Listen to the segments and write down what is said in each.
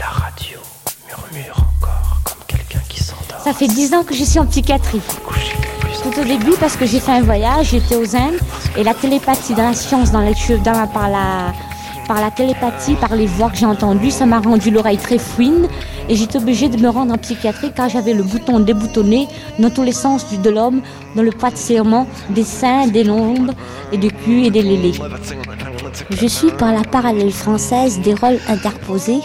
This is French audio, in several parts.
la radio murmure encore comme quelqu'un qui s'endort. Ça fait dix ans que je suis en psychiatrie. Tout au début parce que j'ai fait un voyage, j'étais aux Indes et la télépathie dans la science, dans les cheveux, dans la, par la par la télépathie, par les voix que j'ai entendues, ça m'a rendu l'oreille très fouine et j'étais obligée de me rendre en psychiatrie car j'avais le bouton déboutonné dans tous les sens du de l'homme, dans le poids de serment, des seins, des lombes et du cul et des lélés. Je suis par la parallèle française des rôles interposés.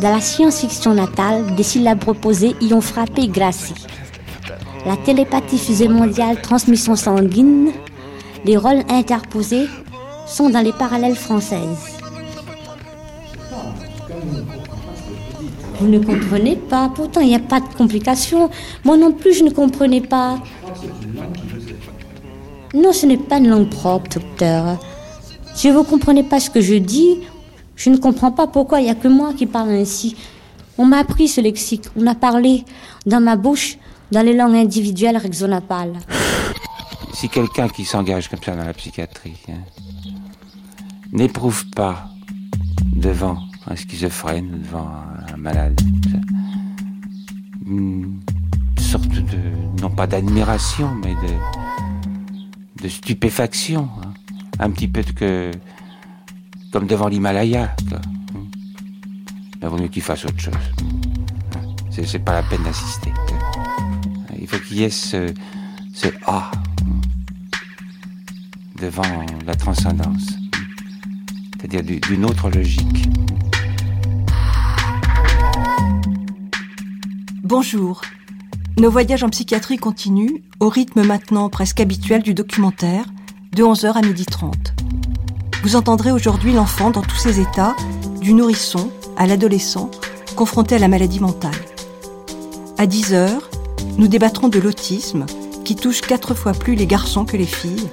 Dans la science-fiction natale, des syllabes reposées y ont frappé Gracie. La télépathie fusée mondiale, transmission sanguine, les rôles interposés sont dans les parallèles françaises. Vous ne comprenez pas, pourtant il n'y a pas de complications. Moi non plus, je ne comprenais pas. Non, ce n'est pas une langue propre, docteur. Si vous ne comprenez pas ce que je dis, je ne comprends pas pourquoi il n'y a que moi qui parle ainsi. On m'a appris ce lexique, on a parlé dans ma bouche, dans les langues individuelles rexonapales. Si quelqu'un qui s'engage comme ça dans la psychiatrie hein, n'éprouve pas devant un schizophrène, devant un malade. Une sorte de, non pas d'admiration, mais de, de stupéfaction. Hein. Un petit peu que, comme devant l'Himalaya. Il vaut mieux qu'il fasse autre chose. C'est pas la peine d'assister. Il faut qu'il y ait ce, ce Ah devant la transcendance, c'est-à-dire d'une autre logique. Bonjour. Nos voyages en psychiatrie continuent, au rythme maintenant presque habituel du documentaire, de 11h à 12h30. Vous entendrez aujourd'hui l'enfant dans tous ses états, du nourrisson à l'adolescent, confronté à la maladie mentale. À 10h, nous débattrons de l'autisme, qui touche quatre fois plus les garçons que les filles,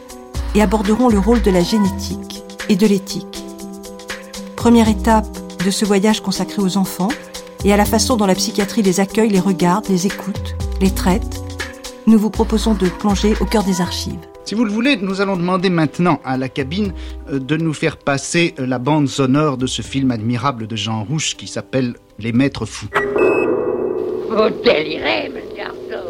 et aborderons le rôle de la génétique et de l'éthique. Première étape de ce voyage consacré aux enfants, et à la façon dont la psychiatrie les accueille, les regarde, les écoute, les traite, nous vous proposons de plonger au cœur des archives. Si vous le voulez, nous allons demander maintenant à la cabine euh, de nous faire passer euh, la bande sonore de ce film admirable de Jean Rouche qui s'appelle Les Maîtres Fous. Vous délirez, monsieur Arthur.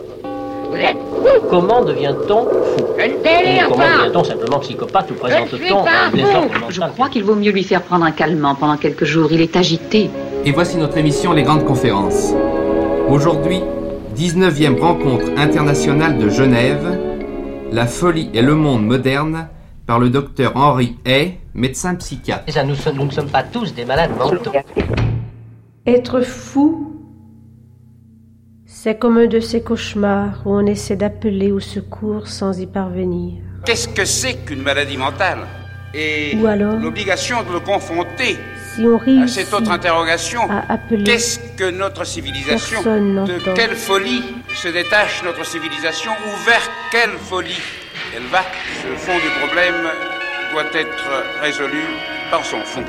Vous êtes fou. Comment devient-on fou Je ne délire Comment pas. devient-on simplement psychopathe ou présente-t-on un désordre Je mental crois qu'il vaut mieux lui faire prendre un calmant pendant quelques jours. Il est agité. Et voici notre émission Les Grandes Conférences. Aujourd'hui, 19e rencontre internationale de Genève, La folie et le monde moderne, par le docteur Henri Hay, médecin psychiatre. Et ça, nous, ne sommes pas tous des malades mentaux. Être fou, c'est comme un de ces cauchemars où on essaie d'appeler au secours sans y parvenir. Qu'est-ce que c'est qu'une maladie mentale? Et Ou alors l'obligation de le confronter Si on à cette autre interrogation. Qu'est-ce que notre civilisation De quelle folie se détache notre civilisation Ou vers quelle folie elle va? Ce fond du problème doit être résolu par son fond.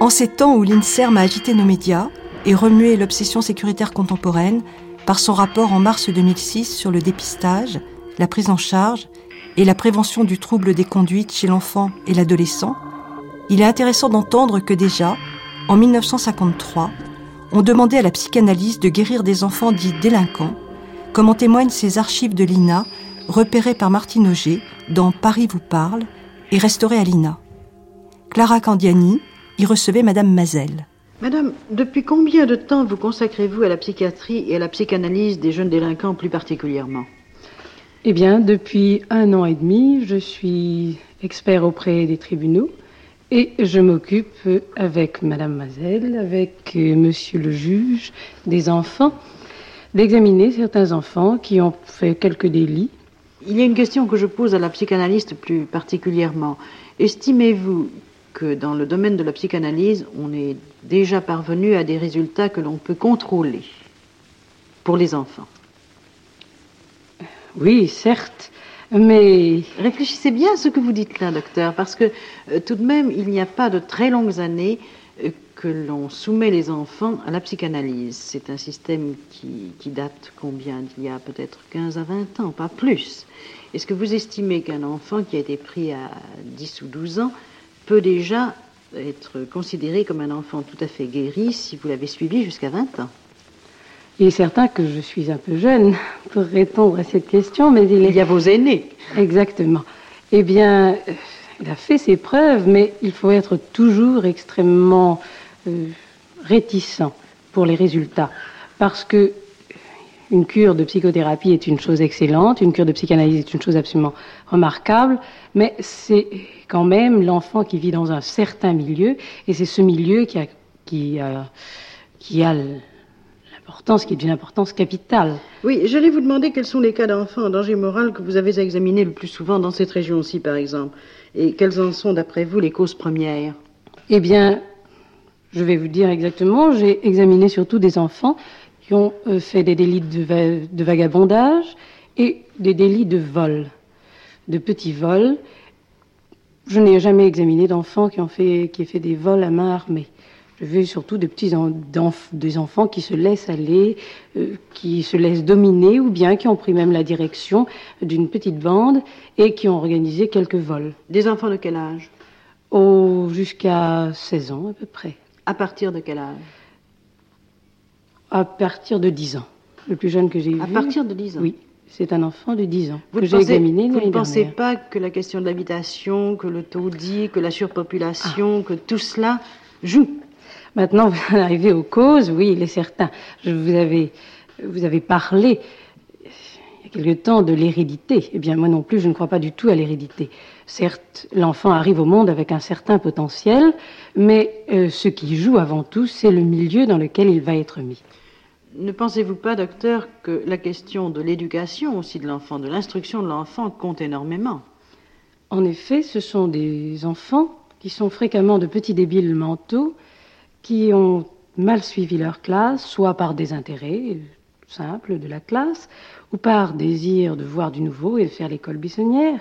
En ces temps où l'INSERM a agité nos médias et remué l'obsession sécuritaire contemporaine par son rapport en mars 2006 sur le dépistage, la prise en charge et la prévention du trouble des conduites chez l'enfant et l'adolescent, il est intéressant d'entendre que déjà, en 1953, on demandait à la psychanalyse de guérir des enfants dits délinquants, comme en témoignent ces archives de l'INA repérées par Martine Auger dans Paris vous parle et restaurées à l'INA. Clara Candiani y recevait Madame Mazel. Madame, depuis combien de temps vous consacrez-vous à la psychiatrie et à la psychanalyse des jeunes délinquants plus particulièrement? Eh bien, depuis un an et demi, je suis expert auprès des tribunaux et je m'occupe avec Madame Mazel, avec euh, Monsieur le juge des enfants, d'examiner certains enfants qui ont fait quelques délits. Il y a une question que je pose à la psychanalyste plus particulièrement. Estimez-vous que dans le domaine de la psychanalyse, on est déjà parvenu à des résultats que l'on peut contrôler pour les enfants? Oui, certes, mais Réfléchissez bien à ce que vous dites là, docteur, parce que euh, tout de même, il n'y a pas de très longues années euh, que l'on soumet les enfants à la psychanalyse. C'est un système qui, qui date combien D'il y a peut-être 15 à 20 ans, pas plus. Est-ce que vous estimez qu'un enfant qui a été pris à 10 ou 12 ans peut déjà être considéré comme un enfant tout à fait guéri si vous l'avez suivi jusqu'à 20 ans? Il est certain que je suis un peu jeune pour répondre à cette question, mais il, est... il y a vos aînés. Exactement. Eh bien, euh, il a fait ses preuves, mais il faut être toujours extrêmement euh, réticent pour les résultats. Parce que une cure de psychothérapie est une chose excellente, une cure de psychanalyse est une chose absolument remarquable, mais c'est quand même l'enfant qui vit dans un certain milieu, et c'est ce milieu qui a, qui a, qui a l'importance, qui est d'une importance capitale. Oui, j'allais vous demander quels sont les cas d'enfants en danger moral que vous avez à examiner le plus souvent dans cette région-ci, par exemple, et quelles en sont, d'après vous, les causes premières? Eh bien, je vais vous dire exactement, j'ai examiné surtout des enfants qui ont euh, fait des délits de, va de, vagabondage et des délits de vol, de petits vols. Je n'ai jamais examiné d'enfants qui ont fait, qui aient fait des vols à main armée. Je veux surtout des petits en, des enfants qui se laissent aller, euh, qui se laissent dominer, ou bien qui ont pris même la direction d'une petite bande et qui ont organisé quelques vols. Des enfants de quel âge? Oh, jusqu'à 16 ans à peu près. À partir de quel âge? À partir de 10 ans. Le plus jeune que j'ai vu. À partir de 10 ans? Oui. C'est un enfant de 10 ans vous que j'ai examiné Vous ne pensez dernière. pas que la question de l'habitation, que le taudis, que la surpopulation, ah. que tout cela joue Maintenant, vous arrivez aux causes, oui, il est certain. Je vous avais, vous avez parlé il y a quelque temps de l'hérédité. Eh bien, moi non plus, je ne crois pas du tout à l'hérédité. Certes, l'enfant arrive au monde avec un certain potentiel, mais euh, ce qui joue avant tout, c'est le milieu dans lequel il va être mis. Ne pensez-vous pas, docteur, que la question de l'éducation aussi de l'enfant, de l'instruction de l'enfant, compte énormément? En effet, ce sont des enfants qui sont fréquemment de petits débiles mentaux, qui ont mal suivi leur classe, soit par des intérêts simples de la classe, ou par désir de voir du nouveau et de faire l'école buissonnière.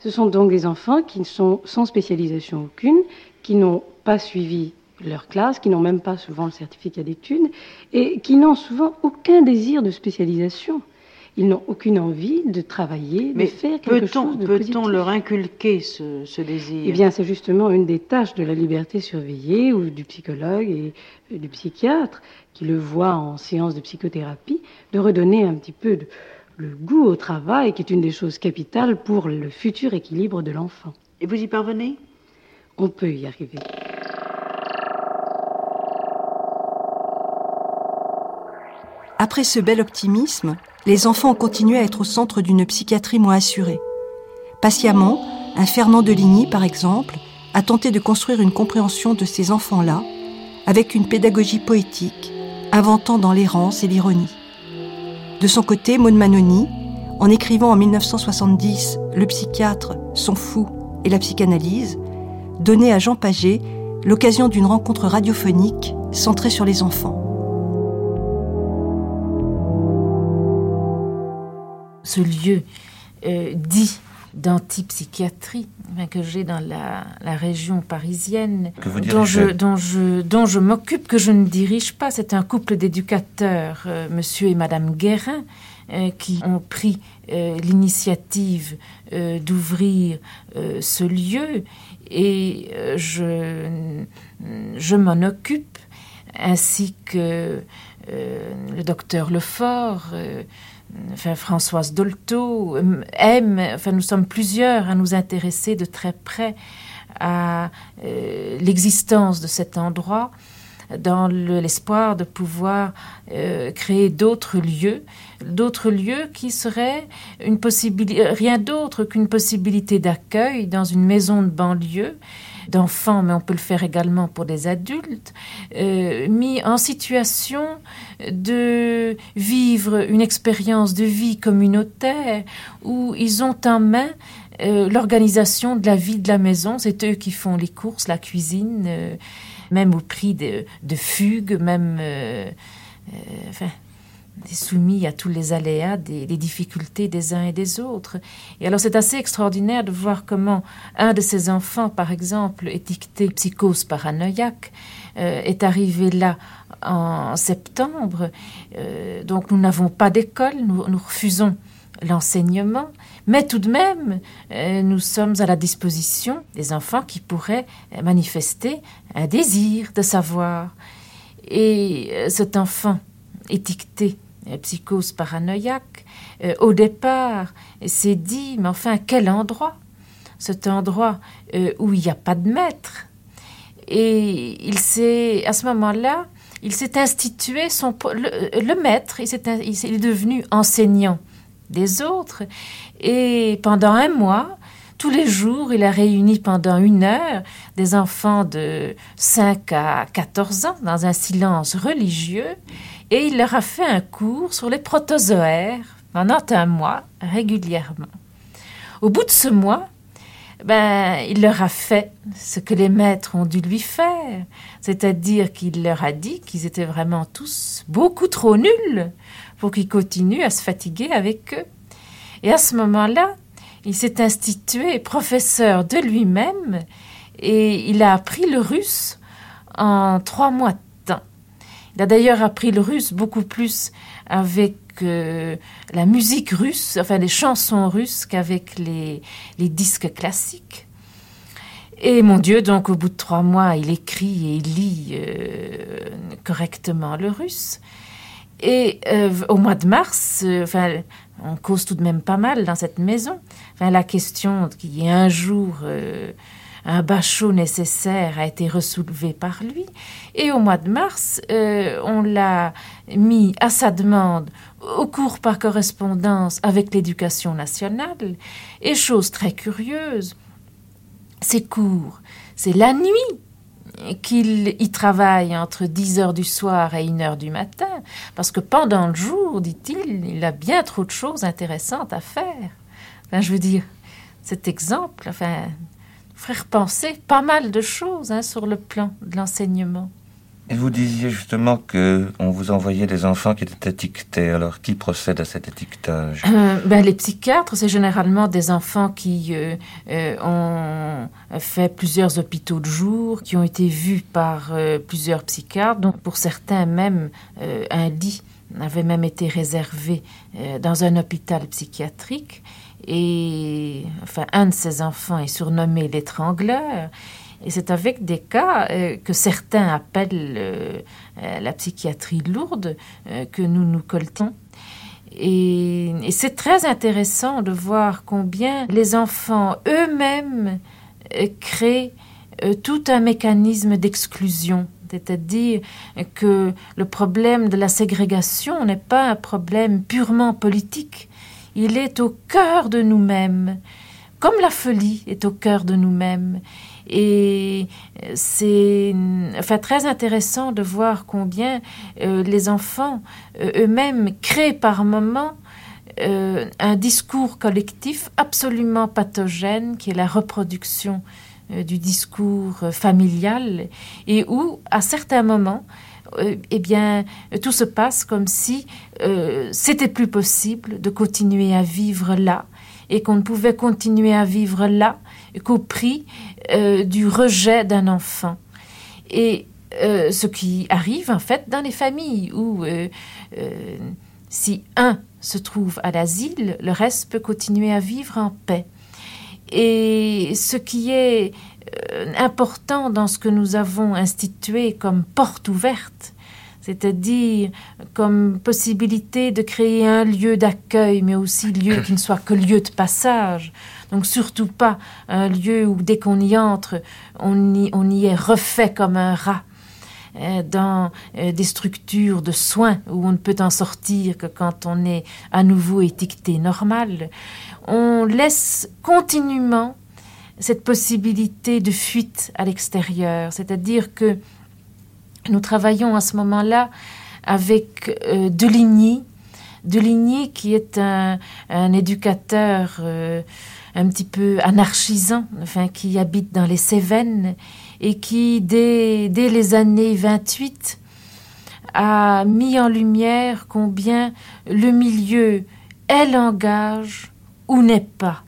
Ce sont donc des enfants qui sont sans spécialisation aucune, qui n'ont pas suivi leur classe, qui n'ont même pas souvent le certificat d'études, et qui n'ont souvent aucun désir de spécialisation. Ils n'ont aucune envie de travailler, Mais de faire quelque chose de Peut-on leur inculquer ce, ce désir? Eh bien, c'est justement une des tâches de la liberté surveillée ou du psychologue et du psychiatre qui le voit en séance de psychothérapie, de redonner un petit peu de, le goût au travail, qui est une des choses capitales pour le futur équilibre de l'enfant. Et vous y parvenez? On peut y arriver. Après ce bel optimisme, les enfants ont continué à être au centre d'une psychiatrie moins assurée. Patiemment, un Fernand de Ligny, par exemple, a tenté de construire une compréhension de ces enfants-là avec une pédagogie poétique, inventant dans l'errance et l'ironie. De son côté, Maud Manoni, en écrivant en 1970 Le psychiatre, son fou et la psychanalyse, donnait à Jean Paget l'occasion d'une rencontre radiophonique centrée sur les enfants. Ce lieu euh, dit d'antipsychiatrie que j'ai dans la, la, région parisienne, dont je, dont je, dont je m'occupe, que je ne dirige pas. C'est un couple d'éducateurs, euh, monsieur et madame Guérin, euh, qui ont pris euh, l'initiative d'ouvrir ce lieu et je, je m'en occupe, ainsi que le docteur Lefort Françoise Dolto aime, enfin, nous sommes plusieurs à nous intéresser de très près à euh, l'existence de cet endroit dans l'espoir de pouvoir euh, créer d'autres lieux, d'autres lieux qui seraient une possibilité, rien d'autre qu'une possibilité d'accueil dans une maison de banlieue d'enfants, mais on peut le faire également pour des adultes, euh, mis en situation de vivre une expérience de vie communautaire où ils ont en main euh, l'organisation de la vie de la maison. C'est eux qui font les courses, la cuisine, euh, même au prix de, de fugues, même. Euh, euh, soumis à tous les aléas des, difficultés des uns et des autres. Et alors c'est assez extraordinaire de voir comment un de ces enfants, par exemple, étiqueté psychose paranoïaque, euh, est arrivé là en septembre. Euh, donc nous n'avons pas d'école, nous, refusons l'enseignement, Mais tout de même, euh, nous sommes à la disposition des enfants qui pourraient manifester un désir de savoir. Et cet enfant étiqueté psychose paranoïaque, au départ, s'est dit, mais enfin, quel endroit? Cet endroit où il n'y a pas de maître. Et il s'est, à ce moment-là, il s'est institué son, le, maître, il, il est devenu enseignant des autres. Et pendant un mois, tous les jours, il a réuni pendant une heure des enfants de 5 à 14 ans dans un silence religieux et il leur a fait un cours sur les protozoaires pendant un mois régulièrement. Au bout de ce mois, ben, il leur a fait ce que les maîtres ont dû lui faire, c'est-à-dire qu'il leur a dit qu'ils étaient vraiment tous beaucoup trop nuls pour qu'ils continuent à se fatiguer avec eux. Et à ce moment-là, il s'est institué professeur de lui-même et il a appris le russe en trois mois. Il a d'ailleurs appris le russe beaucoup plus avec euh, la musique russe, enfin les chansons russes qu'avec les, disques classiques. Et mon Dieu, donc au bout de trois mois, il écrit et il lit euh, correctement le russe. Et euh, au mois de mars, enfin, on cause tout de même pas mal dans cette maison. Enfin, la question qu'il y ait un jour un bachot nécessaire a été ressoulevée par lui. Et au mois de mars, euh, on l'a mis à sa demande au cours par correspondance avec l'éducation nationale. Et chose très curieuse, ces cours, c'est la nuit qu'il y travaille entre 10 heures du soir et 1 heure du matin, parce que pendant le jour, dit-il, il a bien trop de choses intéressantes à faire. Enfin, je veux dire, cet exemple, enfin, ferait repenser pas mal de choses hein, sur le plan de l'enseignement. Et vous disiez justement que on vous envoyait des enfants qui étaient étiquetés. Alors, qui procède à cet étiquetage? Euh, ben, Les psychiatres, c'est généralement des enfants qui euh, euh, ont fait plusieurs hôpitaux de jour, qui ont été vus par plusieurs psychiatres. Donc, pour certains, même un lit avait même été réservé dans un hôpital psychiatrique. Et enfin, un de ces enfants est surnommé l'étrangleur. Et c'est avec des cas euh, que certains appellent euh, euh, la psychiatrie lourde que nous nous coltons. Et, et c'est très intéressant de voir combien les enfants eux-mêmes créent tout un mécanisme d'exclusion. C'est-à-dire que le problème de la ségrégation n'est pas un problème purement politique. Il est au cœur de nous-mêmes, comme la folie est au cœur de nous-mêmes. Et c'est enfin, très intéressant de voir combien euh, les enfants euh, eux-mêmes créent par moments euh, un discours collectif absolument pathogène qui est la reproduction du discours familial et où, à certains moments, eh bien, tout se passe comme si c'était plus possible de continuer à vivre là et qu'on ne pouvait continuer à vivre là qu'au prix euh, du rejet d'un enfant. Et euh, ce qui arrive en fait dans les familles où euh, si un se trouve à l'asile, le reste peut continuer à vivre en paix. Et ce qui est important dans ce que nous avons institué comme porte ouverte, c'est-à-dire comme possibilité de créer un lieu d'accueil, mais aussi lieu qui ne soit que lieu de passage. Donc surtout pas un lieu où dès qu'on y entre, on y, on y est refait comme un rat euh, dans euh, des structures de soins où on ne peut en sortir que quand on est à nouveau étiqueté normal. On laisse continuellement cette possibilité de fuite à l'extérieur, c'est-à-dire que nous travaillons à ce moment-là avec euh, Deligny, Deligny qui est un, éducateur euh, un petit peu anarchisant, enfin qui habite dans les Cévennes et qui dès, dès les années 28 a mis en lumière combien le milieu est langage ou n'est pas.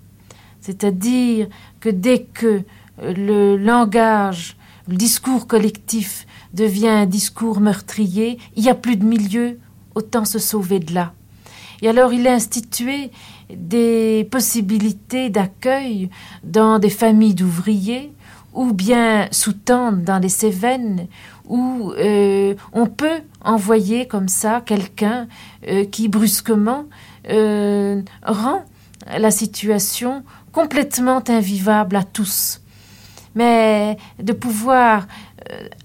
C'est-à-dire que dès que le langage, le discours collectif devient un discours meurtrier, il n'y a plus de milieu, autant se sauver de là. Et alors il a institué des possibilités d'accueil dans des familles d'ouvriers ou bien sous tente dans les Cévennes où euh, on peut envoyer comme ça quelqu'un euh, qui brusquement euh, rend la situation complètement invivable à tous. Mais de pouvoir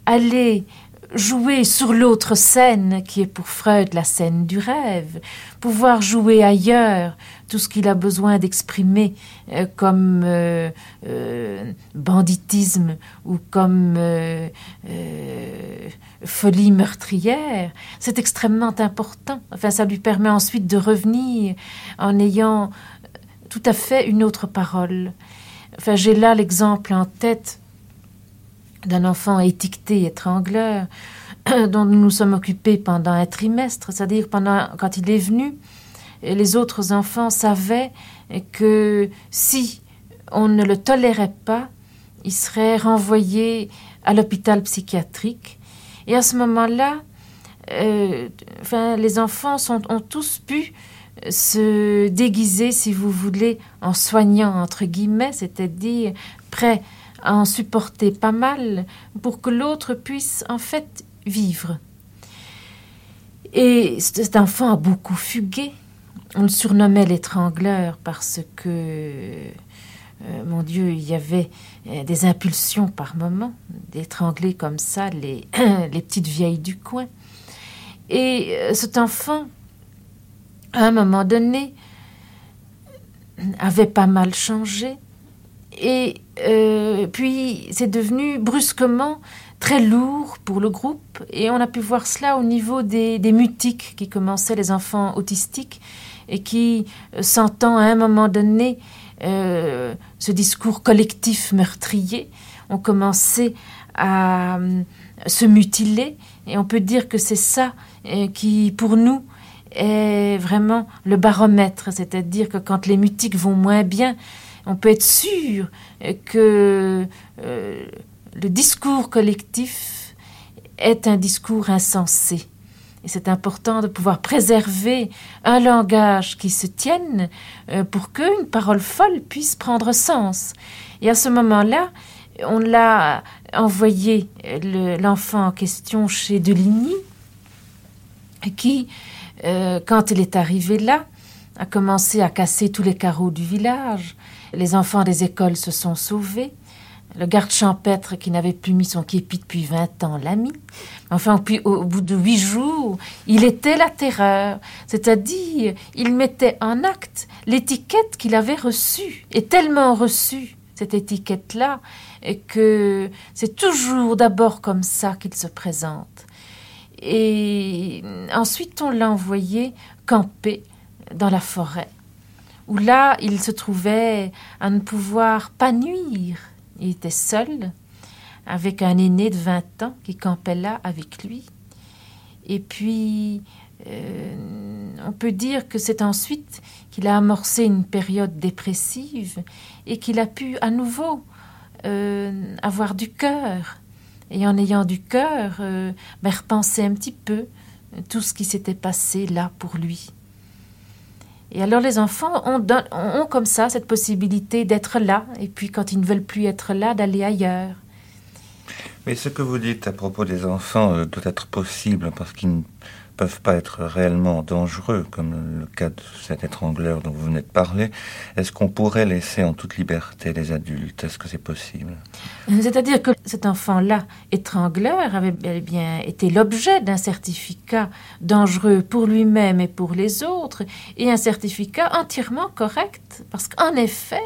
aller jouer sur l'autre scène qui est pour Freud la scène du rêve, pouvoir jouer ailleurs tout ce qu'il a besoin d'exprimer euh, comme euh, euh, banditisme ou comme folie meurtrière, c'est extrêmement important. Enfin, ça lui permet ensuite de revenir en ayant tout à fait une autre parole. Enfin, j'ai là l'exemple en tête d'un enfant étiqueté étrangleur dont nous nous sommes occupés pendant un trimestre, c'est-à-dire pendant quand il est venu, les autres enfants savaient que si on ne le tolérait pas, il serait renvoyé à l'hôpital psychiatrique. Et à ce moment-là, euh, enfin, les enfants ont tous pu se déguiser, si vous voulez, en soignant, entre guillemets, c'est-à-dire prêts en supporter pas mal pour que l'autre puisse en fait vivre. Et cet enfant a beaucoup fugué. On le surnommait l'étrangleur parce que, euh, mon Dieu, il y avait euh, des impulsions par moment d'étrangler comme ça les, les petites vieilles du coin. Et euh, cet enfant, à un moment donné, avait pas mal changé. Et euh, puis c'est devenu brusquement très lourd pour le groupe et on a pu voir cela au niveau des, mutiques qui commençaient, les enfants autistiques, et qui, euh, sentant à un moment donné euh, ce discours collectif meurtrier, ont commencé à se mutiler et on peut dire que c'est ça qui, pour nous, est vraiment le baromètre, c'est-à-dire que quand les mutiques vont moins bien, on peut être sûr que euh, le discours collectif est un discours insensé. Et c'est important de pouvoir préserver un langage qui se tienne euh, pour qu'une parole folle puisse prendre sens. Et à ce moment-là, on l'a envoyé l'enfant en question chez Deligny, qui, euh, quand il est arrivé là, a commencé à casser tous les carreaux du village, les enfants des écoles se sont sauvés. Le garde champêtre qui n'avait plus mis son képi depuis 20 ans l'a mis. Enfin, puis au bout de huit jours, il était la terreur. C'est-à-dire, il mettait en acte l'étiquette qu'il avait reçue, et tellement reçue, cette étiquette-là, que c'est toujours d'abord comme ça qu'il se présente. Et ensuite, on l'a envoyé camper dans la forêt où là, il se trouvait à ne pouvoir pas nuire. Il était seul, avec un aîné de 20 ans qui campait là avec lui. Et puis, euh, on peut dire que c'est ensuite qu'il a amorcé une période dépressive et qu'il a pu à nouveau euh, avoir du cœur. Et en ayant du cœur, euh, ben, repenser un petit peu tout ce qui s'était passé là pour lui. Et alors les enfants ont, comme ça cette possibilité d'être là, et puis quand ils ne veulent plus être là, d'aller ailleurs. Mais ce que vous dites à propos des enfants euh, doit être possible parce qu'ils peuvent pas être réellement dangereux, comme le cas de cet étrangleur dont vous venez de parler. Est-ce qu'on pourrait laisser en toute liberté les adultes? Est-ce que c'est possible? C'est-à-dire que cet enfant-là, étrangleur, avait bien été l'objet d'un certificat dangereux pour lui-même et pour les autres, et un certificat entièrement correct, parce qu'en effet,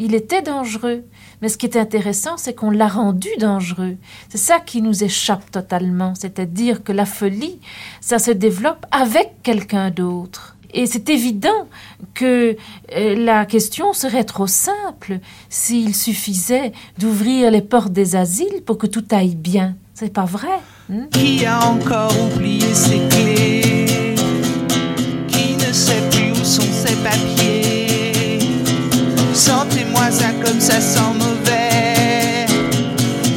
il était dangereux. Mais ce qui est intéressant, c'est qu'on l'a rendu dangereux. C'est ça qui nous échappe totalement. C'est-à-dire que la folie, ça se développe avec quelqu'un d'autre. Et c'est évident que euh, la question serait trop simple s'il suffisait d'ouvrir les portes des asiles pour que tout aille bien. C'est pas vrai. Hein? Qui a encore oublié ses clés? comme ça sent mauvais,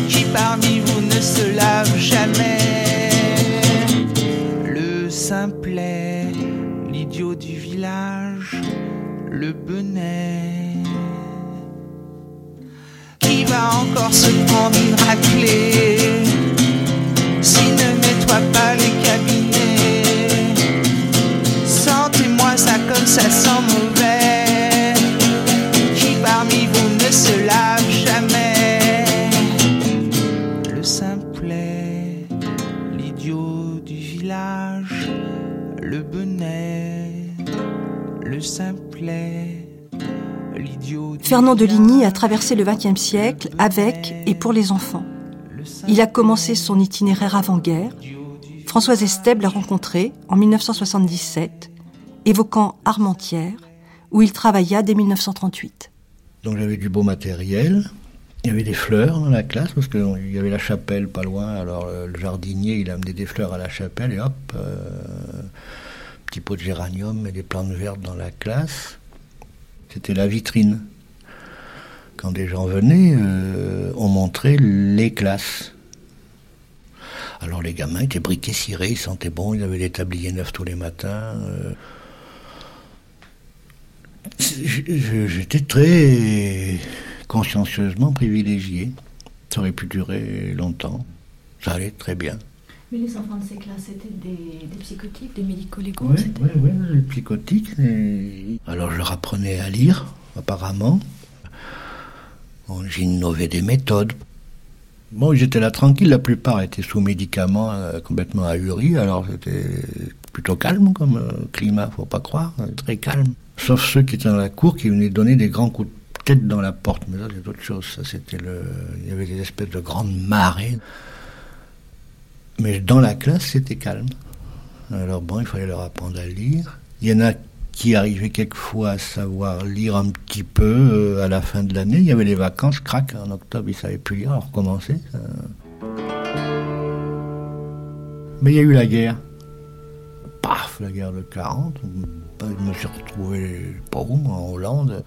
qui parmi vous ne se lave jamais? Le simplet, l'idiot du village, le benet, qui va encore se prendre une raclée, si ne nettoie pas les cabinets? Sentez-moi ça comme ça sent mauvais. Fernand de Ligny a traversé le XXe siècle avec et pour les enfants. Il a commencé son itinéraire avant-guerre. Françoise Estève l'a rencontré en 1977, évoquant Armentières, où il travailla dès 1938. Donc j'avais du beau matériel, il y avait des fleurs dans la classe, parce qu'il y avait la chapelle pas loin, alors euh, le jardinier, il amenait des fleurs à la chapelle, et hop, euh, petit pot de géranium et des plantes vertes dans la classe. C'était la vitrine. Quand des gens venaient, euh, on montrait les classes. Alors les gamins étaient briqués, cirés, ils sentaient bon, ils avaient des tabliers neufs tous les matins. J'étais très consciencieusement privilégié. Ça aurait pu durer longtemps. Ça allait très bien. Mais les enfants de ces classes, c'était des, psychotiques, des médico-légaux Oui, oui, oui, des psychotiques. Alors je leur apprenais à lire, apparemment. Bon, J'innovais des méthodes. Bon, j'étais là tranquille, la plupart étaient sous médicaments euh, complètement ahuris, alors c'était plutôt calme comme euh, climat, faut pas croire, très calme. Sauf ceux qui étaient dans la cour qui venaient donner des grands coups de tête dans la porte, mais ça c'est autre chose. Ça c'était le, il y avait des espèces de grandes marées. Mais dans la classe c'était calme. Alors bon, il fallait leur apprendre à lire. Il y en a qui arrivaient quelquefois à savoir lire un petit peu euh, à la fin de l'année. Il y avait les vacances, crac, en octobre ils savaient plus lire, alors recommencer. Mais il y a eu la guerre. Paf, la guerre de 40. Je me suis retrouvé, pas où, en Hollande.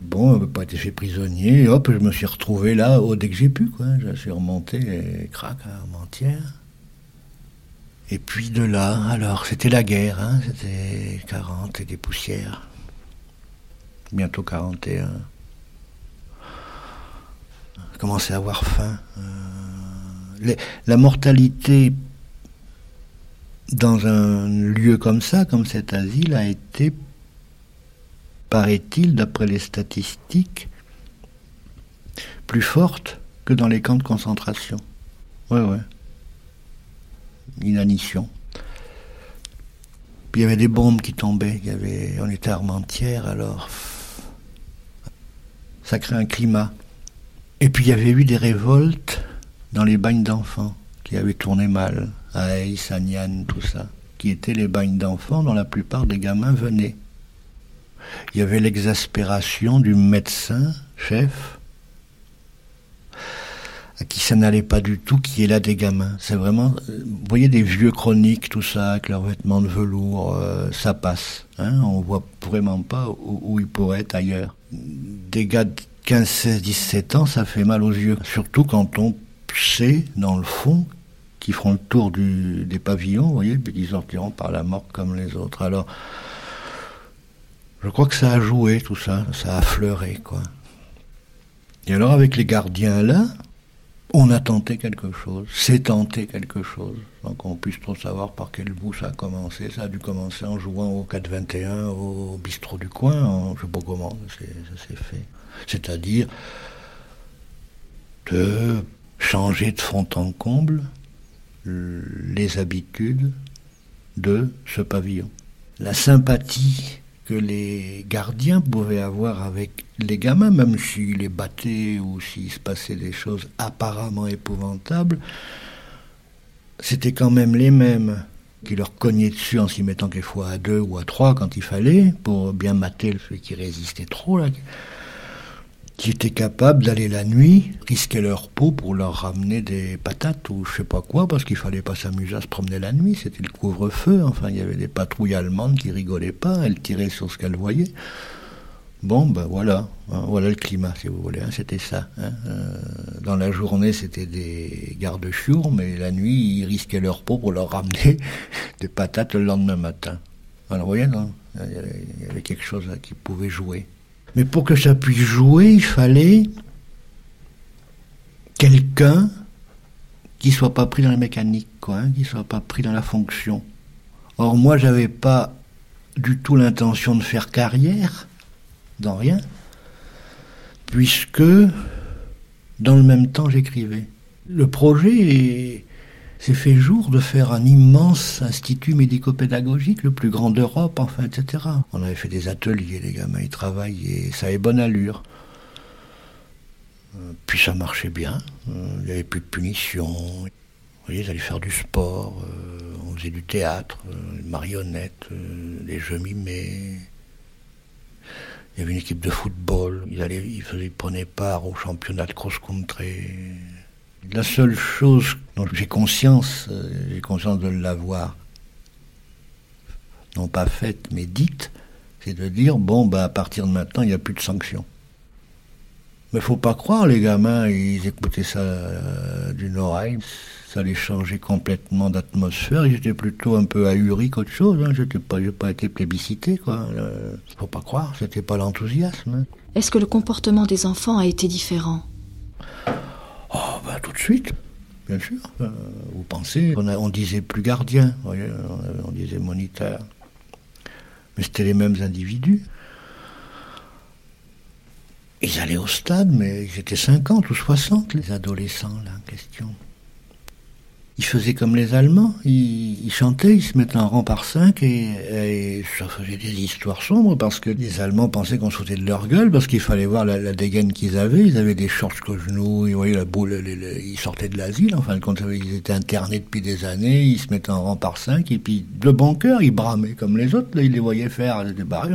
Bon, je pas été fait prisonnier, hop, je me suis retrouvé là, oh, dès que j'ai pu, quoi. Je suis remonté, et crac, à Armentières. Et puis de là, alors, c'était la guerre, hein, c'était 40 et des poussières. Bientôt 41. Je commençais à avoir faim. Euh, la mortalité dans un lieu comme ça, comme cet asile, a été paraît-il, d'après les statistiques, plus forte que dans les camps de concentration. Ouais, ouais. Inanition. Puis il y avait des bombes qui tombaient, il y avait, on était Armentières, alors ça crée un climat. Et puis il y avait eu des révoltes dans les bagnes d'enfants qui avaient tourné mal, à Aïs, à tout ça, qui étaient les bagnes d'enfants dont la plupart des gamins venaient il y avait l'exaspération du médecin, chef, à qui ça n'allait pas du tout, qui est là des gamins. C'est vraiment, vous voyez des vieux chroniques, tout ça, avec leurs vêtements de velours, euh, ça passe. Hein, on voit vraiment pas où, ils pourraient être ailleurs. Des gars de 15, 16, 17 ans, ça fait mal aux yeux. Surtout quand on sait, dans le fond, qu'ils feront le tour des pavillons, vous voyez, puis qu'ils sortiront par la mort comme les autres. Alors, je crois que ça a joué tout ça, ça a fleuré quoi. Et alors avec les gardiens là, on a tenté quelque chose, c'est tenté quelque chose, sans qu'on puisse trop savoir par quel bout ça a commencé. Ça a dû commencer en jouant au 421, au bistrot du coin, je sais pas comment ça s'est fait. C'est-à-dire de changer de fond en comble les habitudes de ce pavillon. La sympathie que les gardiens pouvaient avoir avec les gamins, même s'ils les battaient ou s'il se passait des choses apparemment épouvantables, c'était quand même les mêmes qui leur cognaient dessus en s'y mettant quelquefois à deux ou à trois quand il fallait, pour bien mater celui qui résistait trop, là, qui étaient capables d'aller la nuit, risquer leur peau pour leur ramener des patates ou je sais pas quoi, parce qu'il fallait pas s'amuser à se promener la nuit, c'était le couvre-feu, enfin il y avait des patrouilles allemandes qui rigolaient pas, elles tiraient sur ce qu'elles voyaient. Bon, ben voilà, hein, voilà le climat si vous voulez, hein, c'était ça. Hein, euh, dans la journée c'était des gardes-chiours, mais la nuit ils risquaient leur peau pour leur ramener des patates le lendemain matin. Alors vous voyez, non? Il y avait quelque chose qui pouvait jouer. Mais pour que ça puisse jouer, il fallait quelqu'un qui soit pas pris dans la mécanique, quoi, hein, qui soit pas pris dans la fonction. Or moi, j'avais pas du tout l'intention de faire carrière dans rien, puisque dans le même temps, j'écrivais. Le projet s'est fait jour de faire un immense institut médico-pédagogique, le plus grand d'Europe, enfin, etc. On avait fait des ateliers, les gamins, ils travaillaient, ça avait bonne allure. Euh, puis ça marchait bien, euh, il n'y avait plus de punition. Vous voyez, ils allaient faire du sport, euh, on faisait du théâtre, des marionnettes, des jeux mimés. Il y avait une équipe de football, ils, allaient, ils, ils prenaient part au championnat de cross-country. La seule chose dont j'ai conscience, j'ai conscience de l'avoir, non pas faite, mais dite, c'est de dire, bon, bah, à partir de maintenant, il n'y a plus de sanctions. Mais faut pas croire, les gamins, ils écoutaient ça euh, d'une oreille. Ça les changeait complètement d'atmosphère. Étaient plutôt un peu ahuris qu'autre chose. Hein. J'étais pas été plébiscité, quoi. Euh, faut pas croire, c'était pas l'enthousiasme. Hein. Est-ce que le comportement des enfants a été différent? Oh, bah tout de suite, bien sûr. Euh, vous pensez, on, disait plus gardien, on disait moniteur. Mais c'était les mêmes individus. Ils allaient au stade, mais ils étaient 50 ou 60, les adolescents, là, en question. Ils faisaient comme les Allemands, ils, chantaient, ils se mettaient en rang par cinq et, ça faisait des histoires sombres parce que les Allemands pensaient qu'on se foutait de leur gueule parce qu'il fallait voir la, dégaine qu'ils avaient. Ils avaient des shorts qu'aux genoux, ils, voyaient la boule, ils sortaient de l'asile, en fin ils étaient internés depuis des années, ils se mettaient en rang par cinq et puis de bon cœur, ils bramaient comme les autres, là, ils les voyaient faire, ils étaient barrés.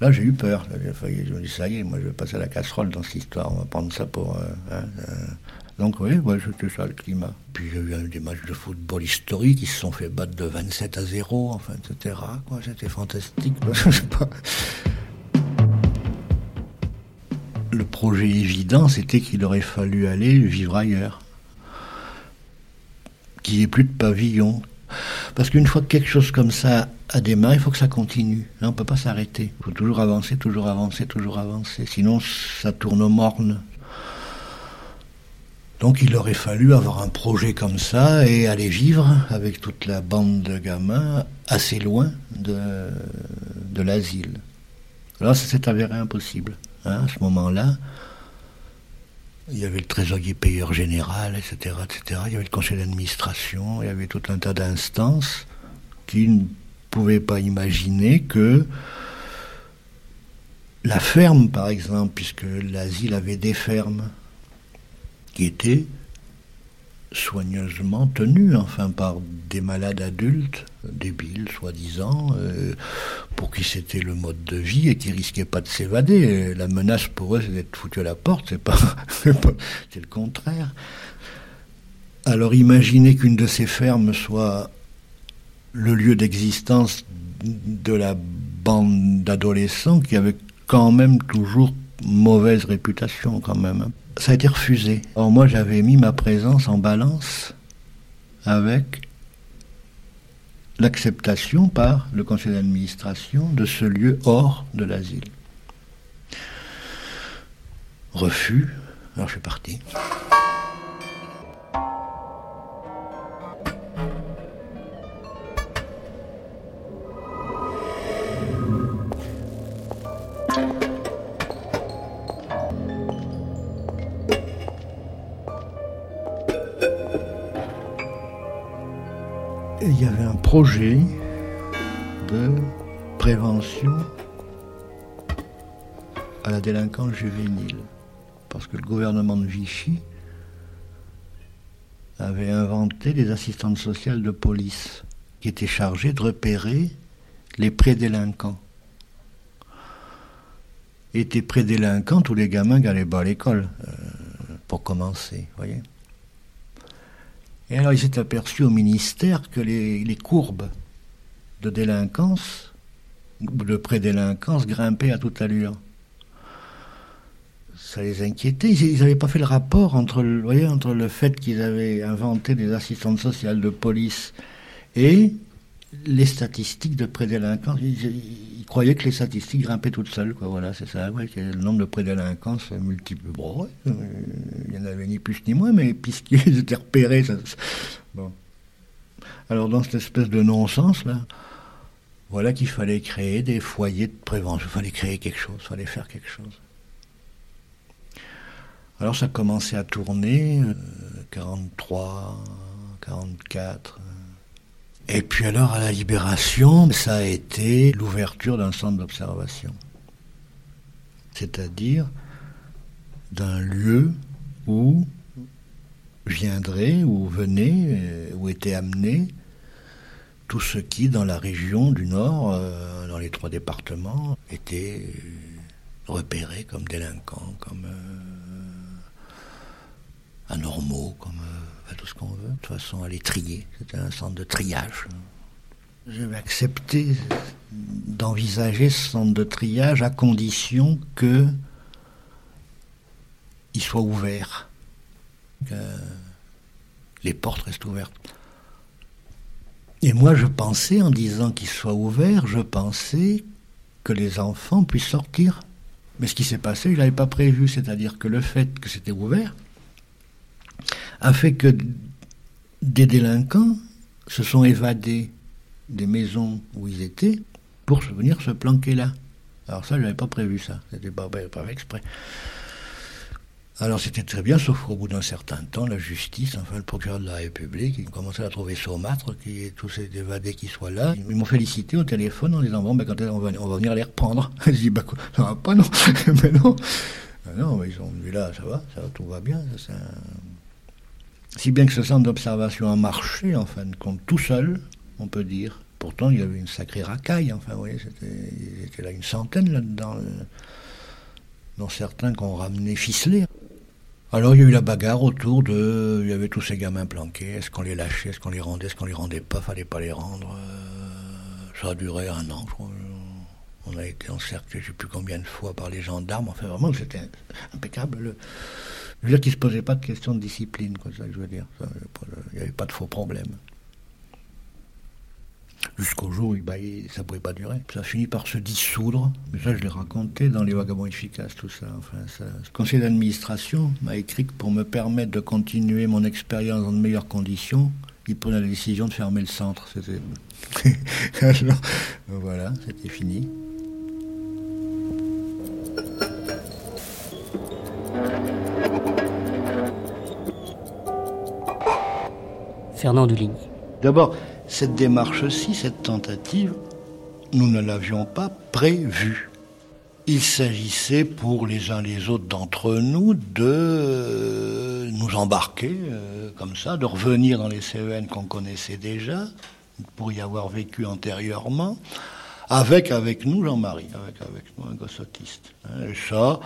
Là, j'ai eu peur. Je me dis, ça y est, moi, je vais passer à la casserole dans cette histoire. On va prendre ça pour. Euh, hein, euh. Donc, oui, c'était ça le climat. Puis, j'ai eu des matchs de football historiques qui se sont fait battre de 27 à 0, enfin, etc. C'était fantastique. Le projet évident, c'était qu'il aurait fallu aller vivre ailleurs. Qu'il n'y ait plus de pavillon, parce qu'une fois que quelque chose comme ça a démarré, il faut que ça continue. On ne peut pas s'arrêter. Il faut toujours avancer, toujours avancer, toujours avancer. Sinon, ça tourne morne. Donc il aurait fallu avoir un projet comme ça et aller vivre avec toute la bande de gamins assez loin de, l'asile. Là, ça s'est avéré impossible. Hein, à ce moment-là, il y avait le trésorier payeur général, etc., etc. Il y avait le conseil d'administration, il y avait tout un tas d'instances qui ne pouvaient pas imaginer que la ferme, par exemple, puisque l'asile avait des fermes qui étaient soigneusement tenus, enfin, par des malades adultes, débiles, soi-disant, euh, pour qui c'était le mode de vie et qui risquaient pas de s'évader. La menace pour eux, c'est d'être foutu à la porte, c'est pas, c'est le contraire. Alors imaginez qu'une de ces fermes soit le lieu d'existence de la bande d'adolescents qui avait quand même toujours mauvaise réputation quand même ça a été refusé. Alors moi, j'avais mis ma présence en balance avec l'acceptation par le conseil d'administration de ce lieu hors de l'asile. Refus, alors je suis parti. Projet de prévention à la délinquance juvénile. Parce que le gouvernement de Vichy avait inventé des assistantes sociales de police qui étaient chargées de repérer les prédélinquants. Étaient prédélinquants tous les gamins qui n'allaient pas à l'école, euh, pour commencer, voyez. Et alors il s'est aperçu au ministère que les, courbes de délinquance, de prédélinquance, grimpaient à toute allure. Ça les inquiétait. Ils n'avaient pas fait le rapport entre, entre le fait qu'ils avaient inventé des assistantes sociales de police et les statistiques de prédélinquance. Ils, croyaient que les statistiques grimpaient toutes seules, quoi. Voilà, c'est ça. Le nombre de prédélinquants se multiplie. Bon, il n'y en avait ni plus ni moins, mais puisqu'ils étaient repérés, ça, bon. Alors, dans cette espèce de non-sens, là, voilà qu'il fallait créer des foyers de prévention. Il fallait créer quelque chose, il fallait faire quelque chose. Alors, ça commençait à tourner, 43, 44. Et puis alors, à la libération, ça a été l'ouverture d'un centre d'observation. C'est-à-dire d'un lieu où viendrait, ou venait, ou étaient amenés tout ce qui, dans la région du Nord, euh, dans les trois départements, était repéré comme délinquants, comme euh, anormaux, comme tout ce qu'on veut. De toute façon, à les trier. C'était un centre de triage. J'avais accepté d'envisager ce centre de triage à condition que il soit ouvert, que les portes restent ouvertes. Et moi, je pensais, en disant qu'il soit ouvert, je pensais que les enfants puissent sortir. Mais ce qui s'est passé, je ne l'avais pas prévu. C'est-à-dire que le fait que c'était ouvert a fait que des délinquants se sont évadés des maisons où ils étaient pour venir se planquer là. Alors ça, je n'avais pas prévu ça. C'était pas, pas exprès. Alors c'était très bien, sauf qu'au bout d'un certain temps, la justice, enfin le procureur de la République, il commençait à trouver saumâtre, qui tous ces évadés qui soient là. Ils m'ont félicité au téléphone en disant bon, ben, quand on va, on va venir les reprendre? Je dis bah quoi, ça va pas non, mais non, ah, non, mais ils sont venus là, ça va, ça va, tout va bien. Si bien que ce centre d'observation a marché, en fin de compte, tout seul, on peut dire. Pourtant, il y avait une sacrée racaille. Enfin, vous voyez, c'était, était là une centaine là-dedans, euh, dont certains qu'on ramené ficelés. Alors il y a eu la bagarre autour de. Il y avait tous ces gamins planqués. Est-ce qu'on les lâchait? Est-ce qu'on les rendait? Est-ce qu'on les rendait pas? Fallait pas les rendre. Euh, ça a duré un an, je crois. On a été encerclés, je ne sais plus combien de fois, par les gendarmes. Enfin, vraiment, c'était impeccable. Le... Je veux dire qu'il ne se posait pas de question de discipline, quoi, ça, je veux dire. Il n'y avait pas de faux problèmes jusqu'au jour où ça ne pouvait pas durer. Ça finit par se dissoudre. Mais ça, je l'ai raconté dans Les Vagabonds Efficaces, tout ça. Enfin. Le conseil d'administration m'a écrit que pour me permettre de continuer mon expérience dans de meilleures conditions, il prenait la décision de fermer le centre. Voilà, c'était fini. Fernand Duligny. D'abord, cette démarche-ci, cette tentative, nous ne l'avions pas prévue. Il s'agissait pour les uns les autres d'entre nous de nous embarquer euh, comme ça, de revenir dans les CEN qu'on connaissait déjà, pour y avoir vécu antérieurement, avec avec nous Jean-Marie, avec avec nous un gosse autiste. Hein, et ça,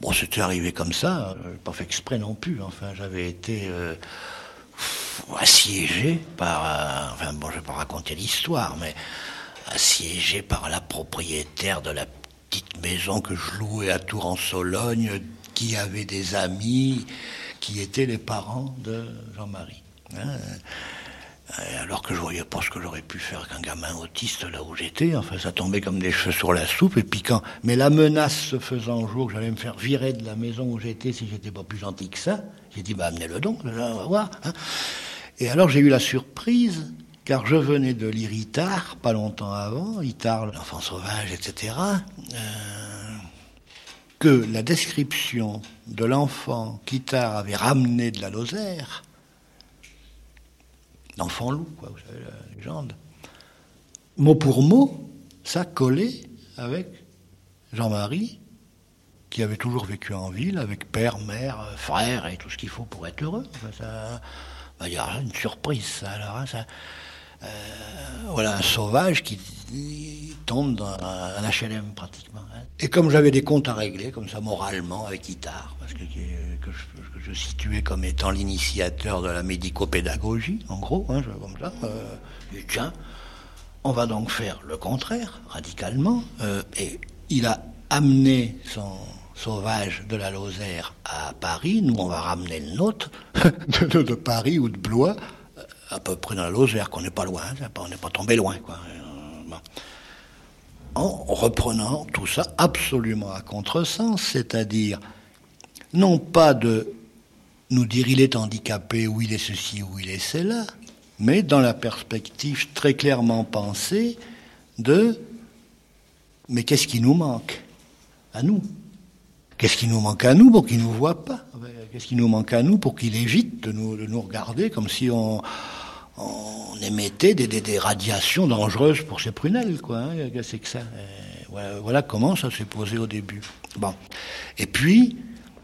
bon, c'était arrivé comme ça, pas fait exprès non plus. Enfin, j'avais été euh, assiégé par, euh, enfin bon, je vais pas raconter l'histoire, mais assiégé par la propriétaire de la petite maison que je louais à Tours en Sologne, qui avait des amis qui étaient les parents de Jean-Marie. Hein. alors que je voyais pas ce que j'aurais pu faire qu'un gamin autiste là où j'étais. Enfin, ça tombait comme des cheveux sur la soupe. Et puis quand, mais la menace se faisant jour que j'allais me faire virer de la maison où j'étais si j'étais pas plus gentil que ça, j'ai dit bah amenez-le donc, on va voir. Hein. Et alors j'ai eu la surprise, car je venais de lire Itard, pas longtemps avant, Itard, l'enfant sauvage, etc., euh, que la description de l'enfant qu'Itard avait ramené de la Lozère, l'enfant loup, quoi, vous savez, la légende, mot pour mot, ça collait avec Jean-Marie, qui avait toujours vécu en ville, avec père, mère, frère et tout ce qu'il faut pour être heureux. Enfin, ça, bah, il y a une surprise, ça. Alors, hein, ça, euh, voilà, un sauvage qui, tombe dans un HLM pratiquement. Hein. Et comme j'avais des comptes à régler, comme ça, moralement, avec Itard, parce que, que, je, situais comme étant l'initiateur de la médico-pédagogie, en gros, hein, comme ça, euh, tiens, on va donc faire le contraire, radicalement. Euh, et il a amené son, sauvage de la Lozère à Paris, nous on va ramener le nôtre de, de, Paris ou de Blois, à peu près dans la Lozère, qu'on n'est pas loin, on n'est pas tombé loin. Quoi. En reprenant tout ça absolument à contresens, c'est-à-dire non pas de nous dire il est handicapé ou il est ceci ou il est cela, mais dans la perspective très clairement pensée de mais qu'est-ce qui nous manque? À nous Qu'est-ce qui nous manque à nous pour qu'il nous voit pas Qu'est-ce qui nous manque à nous pour qu'il évite de nous, de nous regarder comme si on, on émettait des, des, des, radiations dangereuses pour ses prunelles, quoi. Hein c'est que ça. Voilà, voilà, comment ça s'est posé au début. Bon. Et puis,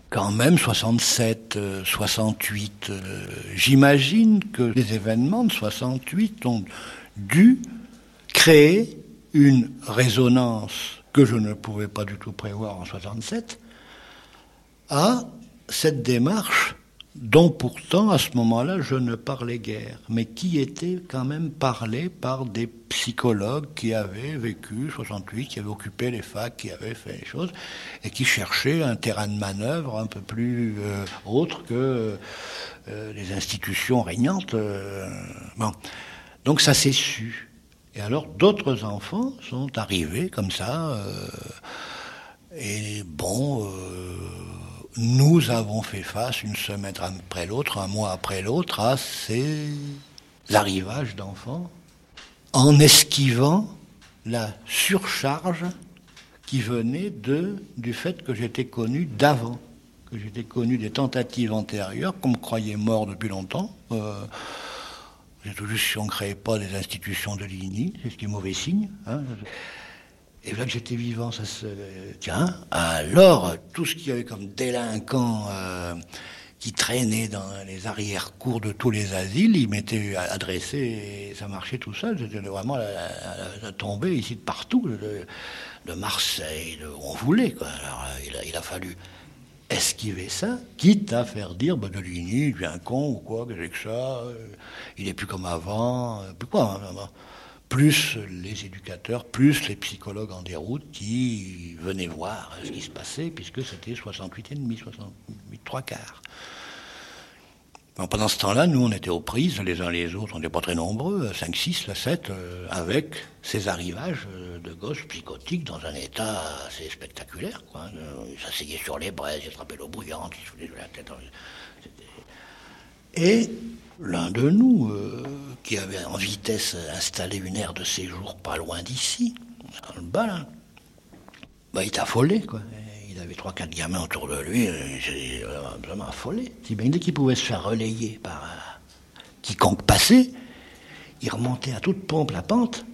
quand même, 67, euh, 68, euh, j'imagine que les événements de 68 ont dû créer une résonance que je ne pouvais pas du tout prévoir en 67 à cette démarche dont pourtant à ce moment-là je ne parlais guère, mais qui était quand même parlé par des psychologues qui avaient vécu 68, qui avaient occupé les facs, qui avaient fait les choses, et qui cherchaient un terrain de manœuvre un peu plus euh, autre que euh, les institutions régnantes. Euh, bon. Donc ça s'est su. Et alors d'autres enfants sont arrivés comme ça, et bon nous avons fait face une semaine après l'autre, un mois après l'autre, à ces arrivages d'enfants, en esquivant la surcharge qui venait de, du fait que j'étais connu d'avant, que j'étais connu des tentatives antérieures, qu'on me croyait mort depuis longtemps. Euh, j'ai toujours si on ne créait pas des institutions de l'INI, c'est ce qui est mauvais signe. Hein. Et là que j'étais vivant, ça se tiens. Alors tout ce qu'il y avait comme délinquants euh, qui traînaient dans les arrière-cours de tous les asiles, ils m'étaient adressés et ça marchait tout seul. C'était vraiment la, tombée ici de partout, de, Marseille, de, on voulait quoi. Alors il a, il a, fallu esquiver ça, quitte à faire dire bah, de Ligny, il devient con ou quoi, que j'ai que ça, euh, il est plus comme avant, euh, plus quoi. Hein, plus les éducateurs, plus les psychologues en déroute qui venaient voir ce qui se passait, puisque c'était 68,5, 68, trois quarts. Bon, pendant ce temps-là, nous, on était aux prises, les uns les autres, on n'était pas très nombreux, 5, 6, 7, euh, avec ces arrivages de gosses psychotiques dans un état assez spectaculaire. Quoi. Ils s'asseyaient sur les braises, ils attrapaient l'eau bouillante, ils se foutaient la tête. Et l'un de nous, euh, qui avait en vitesse installé une aire de séjour pas loin d'ici, dans le bas, là, bah, il est affolé, quoi. Il avait trois, quatre gamins autour de lui, j'ai vraiment affolé. Si bien dès qu'il pouvait se faire relayer par euh, quiconque passait, il remontait à toute pompe la pente,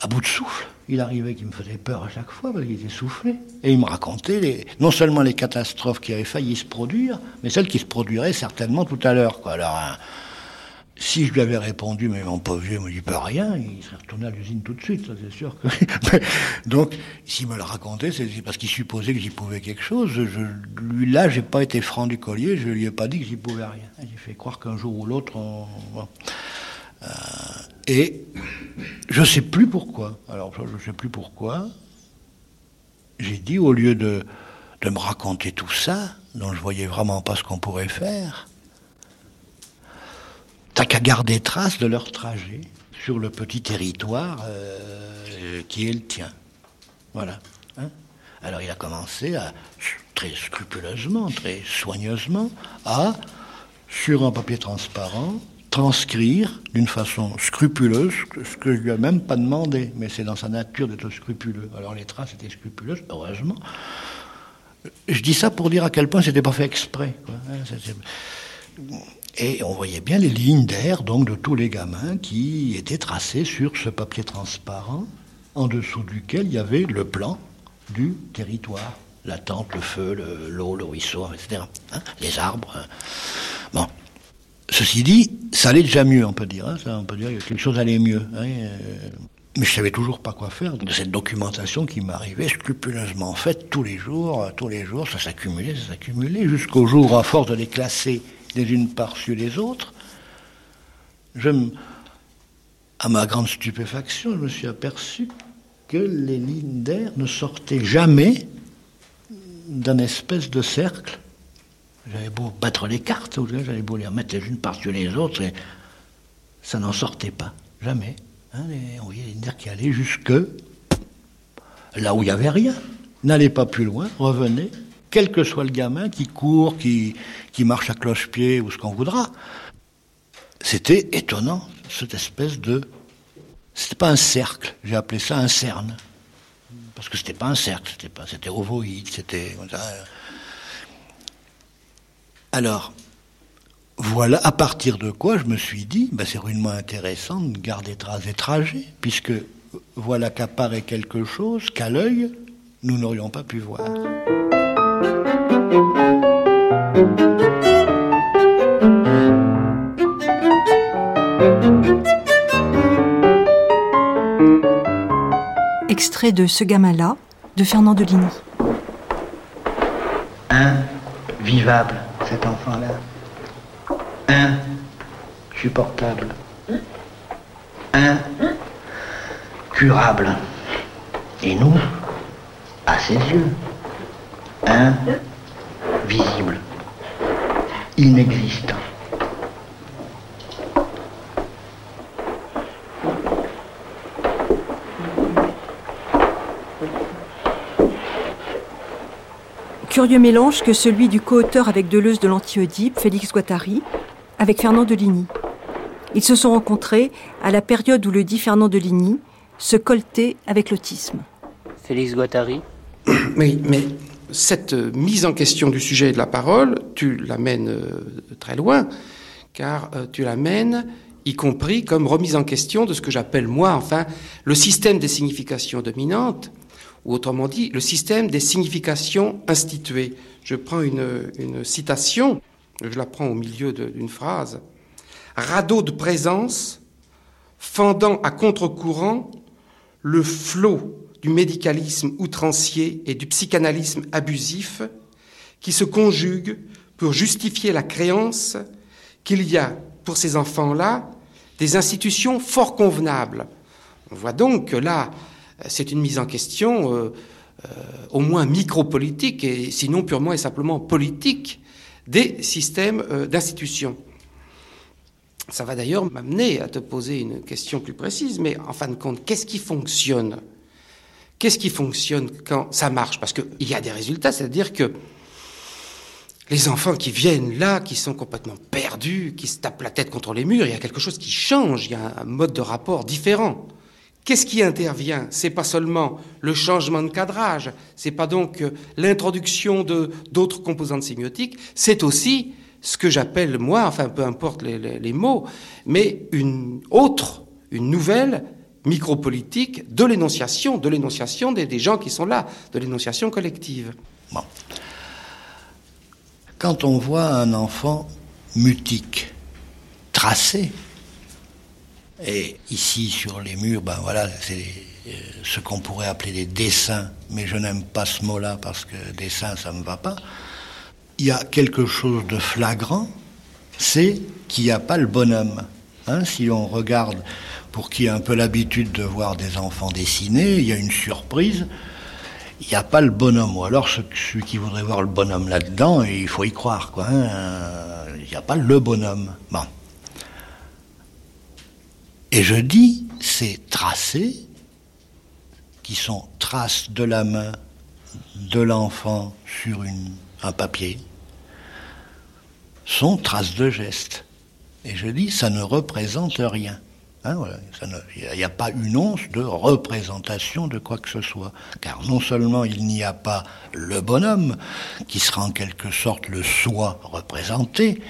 à bout de souffle. Il arrivait qu'il me faisait peur à chaque fois parce qu'il était soufflé. Et il me racontait non seulement les catastrophes qui avaient failli se produire, mais celles qui se produiraient certainement tout à l'heure. Alors, hein, si je lui avais répondu, mais mon pauvre vieux, il dit pas rien, il serait retourné à l'usine tout de suite, ça c'est sûr. Que... Donc, s'il me le racontait, c'est parce qu'il supposait que j'y pouvais quelque chose. Je, lui, là, pas été franc du collier, je lui ai pas dit que j'y pouvais rien. J'ai fait croire qu'un jour ou l'autre, on... Euh, et je ne sais plus pourquoi. Alors, je ne sais plus pourquoi. J'ai dit, au lieu de, de me raconter tout ça, dont je voyais vraiment pas ce qu'on pourrait faire, t'as qu'à garder trace de leur trajet sur le petit territoire euh, qui est le tien. Voilà. Hein Alors il a commencé à, très scrupuleusement, très soigneusement, à, sur un papier transparent, transcrire d'une façon scrupuleuse ce que je lui ai même pas demandé, mais c'est dans sa nature d'être scrupuleux. Alors les traces étaient scrupuleuses, heureusement. Je dis ça pour dire à quel point c'était pas fait exprès. Quoi. Et on voyait bien les lignes d'air donc de tous les gamins qui étaient tracées sur ce papier transparent, en dessous duquel il y avait le plan du territoire, la tente, le feu, l'eau, le, le, ruisseau, etc. Hein, les arbres. Hein. Bon, Ceci dit, ça allait déjà mieux, on peut dire. Hein, ça, on peut dire que quelque chose allait mieux. Hein, euh, mais je savais toujours pas quoi faire de cette documentation qui m'arrivait scrupuleusement faite tous les jours, euh, tous les jours, ça s'accumulait, ça s'accumulait, jusqu'au jour, à force de les classer les unes par-dessus les autres, à ma grande stupéfaction, je me suis aperçu que les lignes d'air ne sortaient jamais d'un espèce de cercle j'avais beau battre les cartes, j'avais beau les remettre les unes par-dessus les autres, et ça n'en sortait pas. Jamais. Hein, on voyait les nerfs qui allaient jusque là où il n'y avait rien. N'allez pas plus loin, revenez, quel que soit le gamin qui court, qui, qui marche à cloche-pied ou ce qu'on voudra. C'était étonnant, cette espèce de. C'était pas un cercle, j'ai appelé ça un cerne. Parce que c'était pas un cercle, c'était pas, c'était ovoïde, c'était. Alors, voilà à partir de quoi je me suis dit, ben c'est rudement intéressant de garder traces des trajets, puisque voilà qu'apparaît quelque chose qu'à l'œil, nous n'aurions pas pu voir. Extrait de Ce gamin-là de Fernand Deligny. Invivable, cet enfant-là. Insupportable. Incurable. Et nous, à ses yeux, invisible, inexistant. Curieux mélange que celui du co-auteur avec Deleuze de l'Anti-Oedipe, Félix Guattari, avec Fernand Deligny. Ils se sont rencontrés à la période où le dit Fernand Deligny se coltait avec l'autisme. Félix Guattari Oui, mais cette mise en question du sujet et de la parole, tu l'amènes euh, très loin, car euh, tu l'amènes y compris comme remise en question de ce que j'appelle moi, enfin, le système des significations dominantes, ou autrement dit, le système des significations instituées. Je prends une, une citation, je la prends au milieu d'une phrase. Radeau de présence, fendant à contre-courant le flot du médicalisme outrancier et du psychanalysme abusif qui se conjuguent pour justifier la créance qu'il y a pour ces enfants-là des institutions fort convenables. On voit donc que là, c'est une mise en question euh, euh, au moins micropolitique et sinon purement et simplement politique des systèmes euh, d'institutions. Ça va d'ailleurs m'amener à te poser une question plus précise, mais en fin de compte, qu'est-ce qui fonctionne? Qu'est-ce qui fonctionne quand ça marche? Parce qu'il y a des résultats, c'est-à-dire que les enfants qui viennent là, qui sont complètement perdus, qui se tapent la tête contre les murs, il y a quelque chose qui change, il y a un mode de rapport différent. Qu'est-ce qui intervient? C'est pas seulement le changement de cadrage, c'est pas donc l'introduction de d'autres composantes sémiotiques, c'est aussi ce que j'appelle moi, enfin peu importe les, mots, mais une autre, une nouvelle micropolitique de l'énonciation, de l'énonciation des, gens qui sont là, de l'énonciation collective. Quand on voit un enfant mutique, tracé, et ici sur les murs, ben voilà, c'est ce qu'on pourrait appeler des dessins, mais je n'aime pas ce mot-là parce que dessin, ça ne me va pas. Il y a quelque chose de flagrant, c'est qu'il n'y a pas le bonhomme. Hein, si on regarde, pour qui a un peu l'habitude de voir des enfants dessinés, il y a une surprise. Il n'y a pas le bonhomme. Ou alors, celui qui voudrait voir le bonhomme là-dedans, il faut y croire. Quoi, hein. Il n'y a pas le bonhomme. Bon. Et je dis, ces tracés, qui sont traces de la main de l'enfant sur un papier, sont traces de gestes. Et je dis, ça ne représente rien. Il hein, n'y a, pas une once de représentation de quoi que ce soit. Car non seulement il n'y a pas le bonhomme, qui sera en quelque sorte le soi représenté,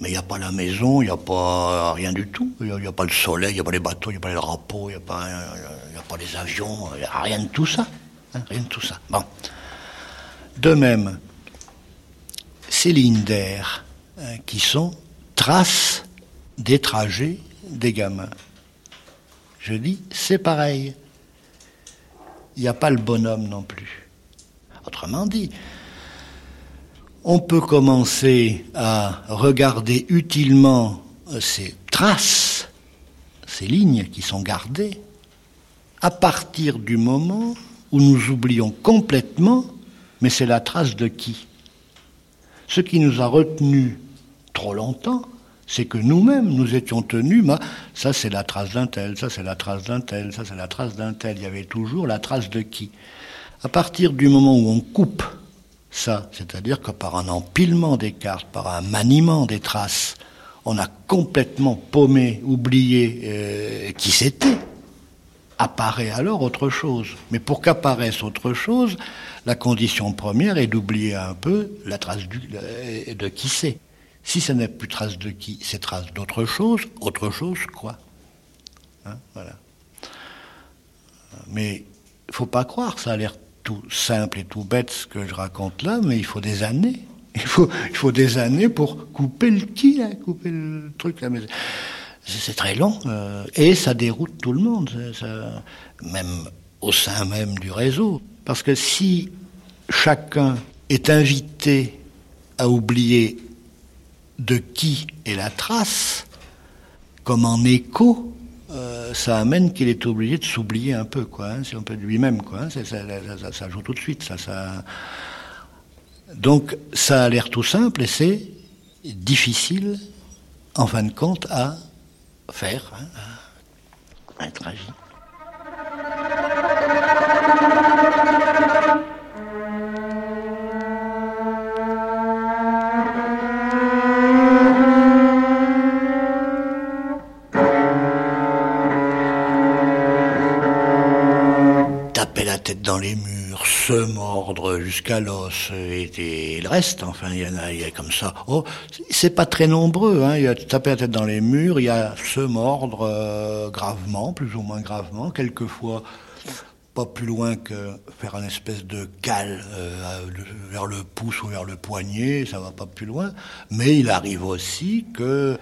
mais il n'y a pas la maison, il n'y a pas rien du tout. Il n'y a, pas le soleil, il n'y a pas les bateaux, il n'y a pas les drapeaux, il n'y a, pas, a pas les avions, il n'y a rien de tout ça. Hein, rien de tout ça. Bon. De même, ces lignes d'air hein, qui sont traces des trajets des gamins. Je dis, c'est pareil. Il n'y a pas le bonhomme non plus. Autrement dit, on peut commencer à regarder utilement ces traces, ces lignes qui sont gardées, à partir du moment où nous oublions complètement, mais c'est la trace de qui? Ce qui nous a retenus trop longtemps, c'est que nous-mêmes, nous étions tenus, ça c'est la trace d'un tel, ça c'est la trace d'un tel, ça c'est la trace d'un tel. Il y avait toujours la trace de qui? À partir du moment où on coupe ça, c'est-à-dire que par un empilement des cartes, par un maniement des traces, on a complètement paumé, oublié euh, qui c'était. apparaît alors autre chose. Mais pour qu'apparaisse autre chose, la condition première est d'oublier un peu la trace de qui c'est. Si ça n'est plus trace de qui, c'est trace d'autre chose. Autre chose, quoi hein, Voilà. Mais il faut pas croire, ça a l'air tout simple et tout bête ce que je raconte là, mais il faut des années. Il faut, il faut des années pour couper le qui, là, couper le truc. Là. C'est très long euh, et ça déroute tout le monde, même au sein même du réseau. Parce que si chacun est invité à oublier de qui est la trace, comme en écho, ça amène qu'il est obligé de s'oublier un peu, quoi, hein, si on peut lui-même, quoi. Hein, ça, joue tout de suite, ça, ça. Donc, ça a l'air tout simple et c'est difficile, en fin de compte, à faire, hein, à être agi. Tête dans les murs, se mordre jusqu'à l'os et, le reste, enfin il y en a, il y a comme ça. Oh, c'est pas très nombreux, hein. il y a taper la tête dans les murs, il y a se mordre euh, gravement, plus ou moins gravement, quelquefois pas plus loin que faire une espèce de cale euh, vers le pouce ou vers le poignet, ça va pas plus loin. Mais il arrive aussi que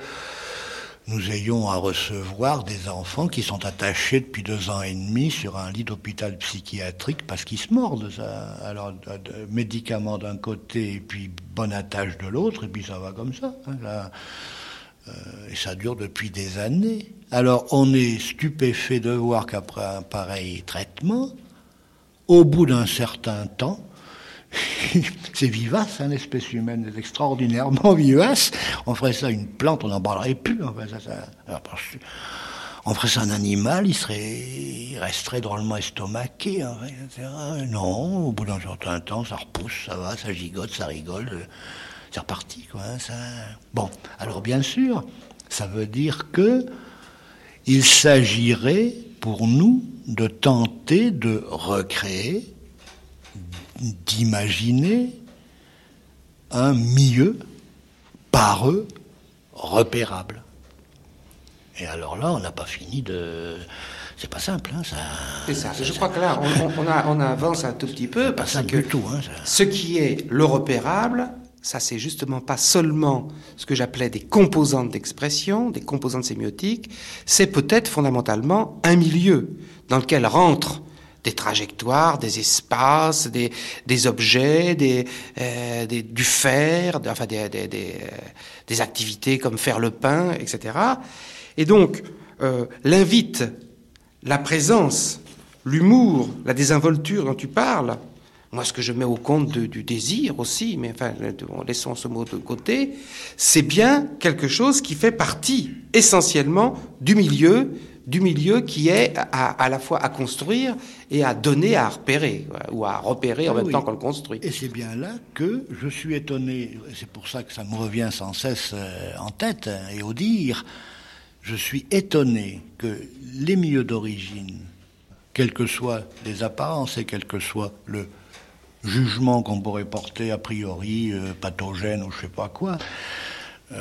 nous ayons à recevoir des enfants qui sont attachés depuis deux ans et demi sur un lit d'hôpital psychiatrique parce qu'ils se mordent. Alors, médicaments d'un côté et puis bonne attache de l'autre, et puis ça va comme ça. Hein, euh, et ça dure depuis des années. Alors on est stupéfait de voir qu'après un pareil traitement, au bout d'un certain temps, c'est vivace, hein, espèce humaine est extraordinairement vivace. On ferait ça une plante, on n'en parlerait plus. on ferait ça un animal, il serait, il resterait drôlement estomaqué, hein. Non, au bout d'un certain temps, ça repousse, ça va, ça gigote, ça rigole, c'est reparti, quoi. Hein, ça... Bon, alors bien sûr, ça veut dire que il s'agirait pour nous de tenter de recréer, d'imaginer un milieu par eux repérable. Et alors là, on n'a pas fini de. C'est pas simple, hein, ça. C'est ça. Je crois que là, on, on, avance un tout petit peu parce que tout, hein, ce qui est le repérable, ça c'est justement pas seulement ce que j'appelais des composantes d'expression, des composantes sémiotiques, c'est peut-être fondamentalement un milieu dans lequel rentrent des trajectoires, des espaces, des, des objets, des, euh, des, du fer, enfin des, des, euh, des, activités comme faire le pain, etc. Et donc, euh, l'invite, la présence, l'humour, la désinvolture dont tu parles, moi, ce que je mets au compte du désir aussi, mais enfin, laissons ce mot de côté, c'est bien quelque chose qui fait partie essentiellement du milieu, du milieu qui est à, la fois à construire et à donner à repérer, ou à repérer en ah même temps qu'on le construit. Et c'est bien là que je suis étonné, c'est pour ça que ça me revient sans cesse euh, en tête et au dire, je suis étonné que les milieux d'origine, quelles que soient les apparences et quel que soit le jugement qu'on pourrait porter a priori euh, pathogène ou je sais pas quoi, euh,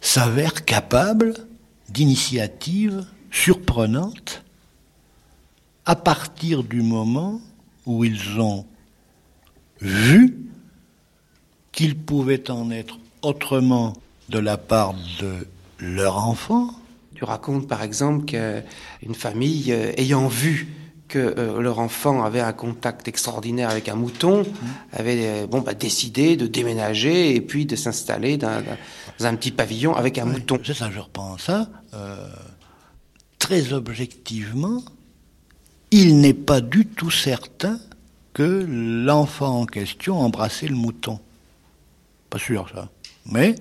s'avère capable d'initiatives surprenantes à partir du moment où ils ont vu qu'il pouvait en être autrement de la part de leur enfant. Tu racontes par exemple qu'une famille euh, ayant vu que euh, leur enfant avait un contact extraordinaire avec un mouton, mmh. avait euh, bon, bah, décidé de déménager et puis de s'installer dans, un petit pavillon avec un mouton. C'est ça, je repense ça. Euh, très objectivement, il n'est pas du tout certain que l'enfant en question embrassait le mouton. Pas sûr, ça. Mais,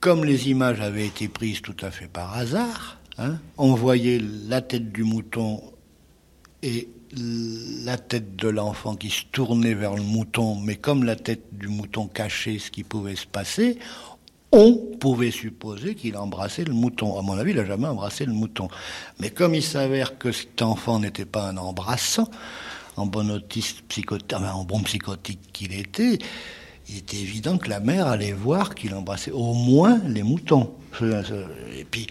comme les images avaient été prises tout à fait par hasard, hein, on voyait la tête du mouton et la tête de l'enfant qui se tournait vers le mouton, mais comme la tête du mouton cachait ce qui pouvait se passer, on pouvait supposer qu'il embrassait le mouton. À mon avis, il n'a jamais embrassé le mouton. Mais comme il s'avère que cet enfant n'était pas un embrassant, en bon autiste psychotique, qu'il était, il était évident que la mère allait voir qu'il embrassait au moins les moutons. Et puis,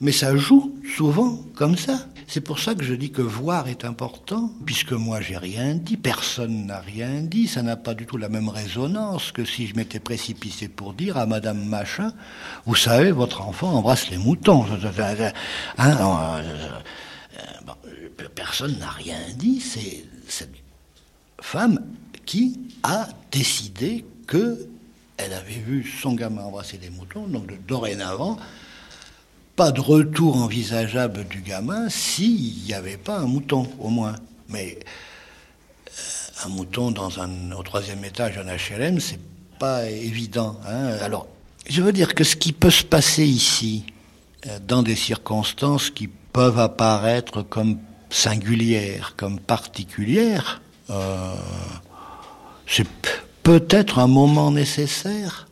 mais ça joue souvent comme ça. C'est pour ça que je dis que voir est important, puisque moi j'ai rien dit, personne n'a rien dit, ça n'a pas du tout la même résonance que si je m'étais précipité pour dire à Madame Machin, vous savez, votre enfant embrasse les moutons. Hein, euh, euh, personne n'a rien dit, c'est cette femme qui a décidé que elle avait vu son gamin embrasser des moutons, donc dorénavant, pas de retour envisageable du gamin s'il n'y avait pas un mouton, au moins. Mais euh, un mouton dans un, au troisième étage d'un HLM, c'est pas évident. Hein. Alors, je veux dire que ce qui peut se passer ici, euh, dans des circonstances qui peuvent apparaître comme singulières, comme particulières, euh, c'est peut-être un moment nécessaire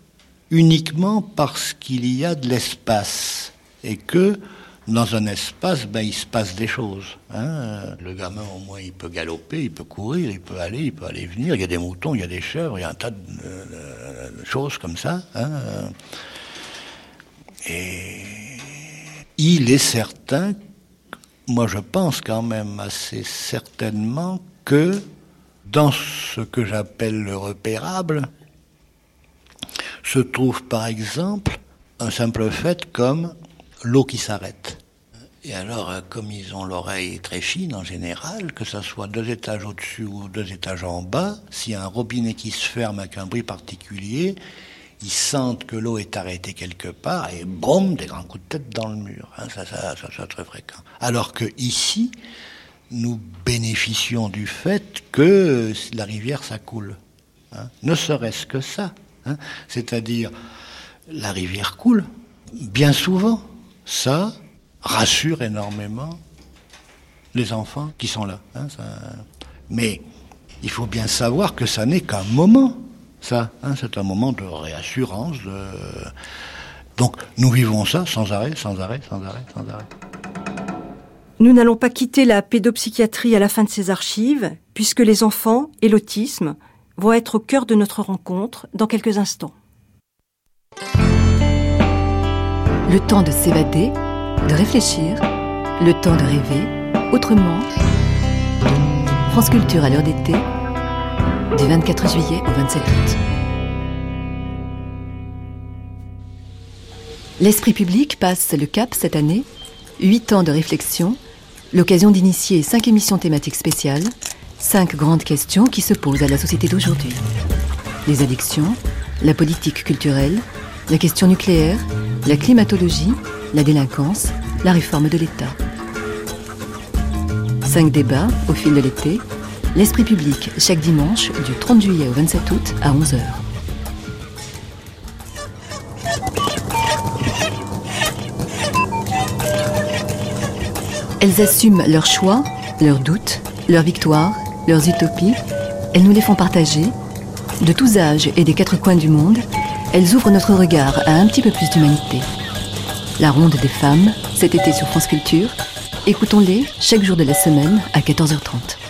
uniquement parce qu'il y a de l'espace et que dans un espace, ben, il se passe des choses. Hein. Le gamin, au moins, il peut galoper, il peut courir, il peut aller, il peut aller venir. Il y a des moutons, il y a des chèvres, il y a un tas de, choses comme ça. Hein. Et il est certain, moi je pense quand même assez certainement que dans ce que j'appelle le repérable, se trouve par exemple un simple fait comme l'eau qui s'arrête. Et alors, euh, comme ils ont l'oreille très fine en général, que ce soit deux étages au-dessus ou deux étages en bas, s'il y a un robinet qui se ferme avec un bruit particulier, ils sentent que l'eau est arrêtée quelque part et boum, des grands coups de tête dans le mur. Hein, ça, ça, ça, c'est très fréquent. Alors que ici, nous bénéficions du fait que la rivière, ça coule. Hein. Ne serait-ce que ça. Hein. C'est-à-dire, la rivière coule, bien souvent ça rassure énormément les enfants qui sont là. Hein, mais il faut bien savoir que ça n'est qu'un moment, ça. Hein, c'est un moment de réassurance. Donc nous vivons ça sans arrêt, sans arrêt, sans arrêt, sans arrêt. Nous n'allons pas quitter la pédopsychiatrie à la fin de ces archives, puisque les enfants et l'autisme vont être au cœur de notre rencontre dans quelques instants. Le temps de s'évader, de réfléchir, le temps de rêver, autrement. France Culture à l'heure d'été, du 24 juillet au 27 août. L'esprit public passe le cap cette année, huit ans de réflexion, l'occasion d'initier cinq émissions thématiques spéciales, cinq grandes questions qui se posent à la société d'aujourd'hui. Les addictions, la politique culturelle, la question nucléaire, la climatologie, la délinquance, la réforme de l'État. Cinq débats au fil de l'été. L'esprit public chaque dimanche du 30 juillet au 27 août à 11h. Elles assument leurs choix, leurs doutes, leurs victoires, leurs utopies. Elles nous les font partager. De tous âges et des quatre coins du monde, elles ouvrent notre regard à un petit peu plus d'humanité. La ronde des femmes, cet été sur France Culture. Écoutons-les chaque jour de la semaine à 14h30.